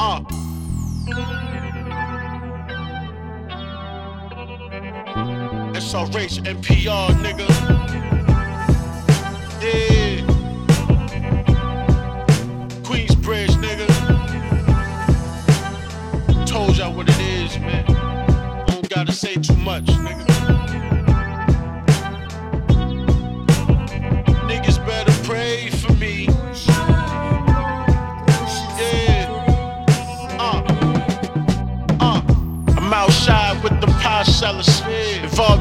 Uh. SRH, NPR, nigga. Yeah. Queensbridge, nigga. Told y'all what it is, man. Don't gotta say too much, nigga.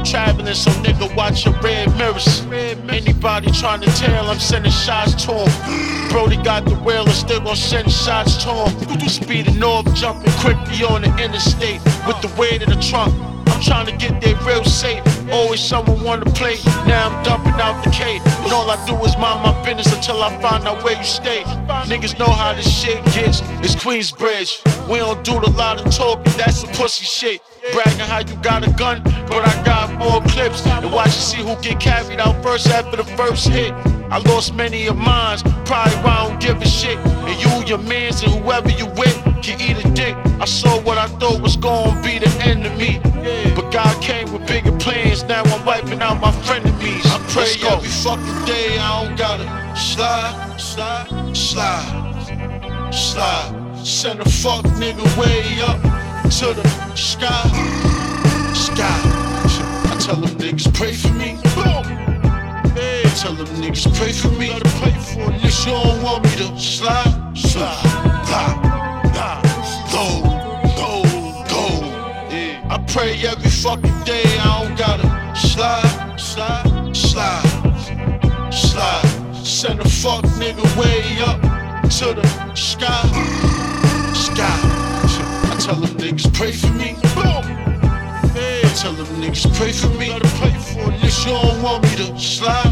Traveling, so nigga watch your red mirrors. Anybody trying to tell, I'm sending shots to him. Brody got the wheel and still gon' send shots to him. Speeding north, jumping quickly on the interstate with the weight of the trunk. I'm trying to get there real safe. Always someone want to play. Now I'm dumping out the cave. And all I do is mind my business until I find out where you stay. Niggas know how this shit gets. It's Queensbridge. We don't do a lot of talking, that's some pussy shit. Bragging how you got a gun, but I got more clips. And watch you see who get carried out first after the first hit. I lost many of mine, probably why I don't give a shit. And you, your mans, and whoever you with can eat a dick. I saw what I thought was gonna be the end of me. But God came with bigger plans, now I'm wiping out my frenemies. I pray every fucking day I don't gotta slide, slide, slide, slide. Send a fuck nigga way up to the sky, sky. I tell them niggas pray for me. Hey, I tell them niggas pray for me. Gotta pray for it. You don't want me to slide, slide, slide, slide. Go, go, go. Yeah. I pray every fucking day I don't gotta slide, slide, slide, slide. Send a fuck nigga way up to the sky. Tell them niggas pray for me. Hey, tell them niggas pray for me. Gotta pray for it. You don't want me to slide.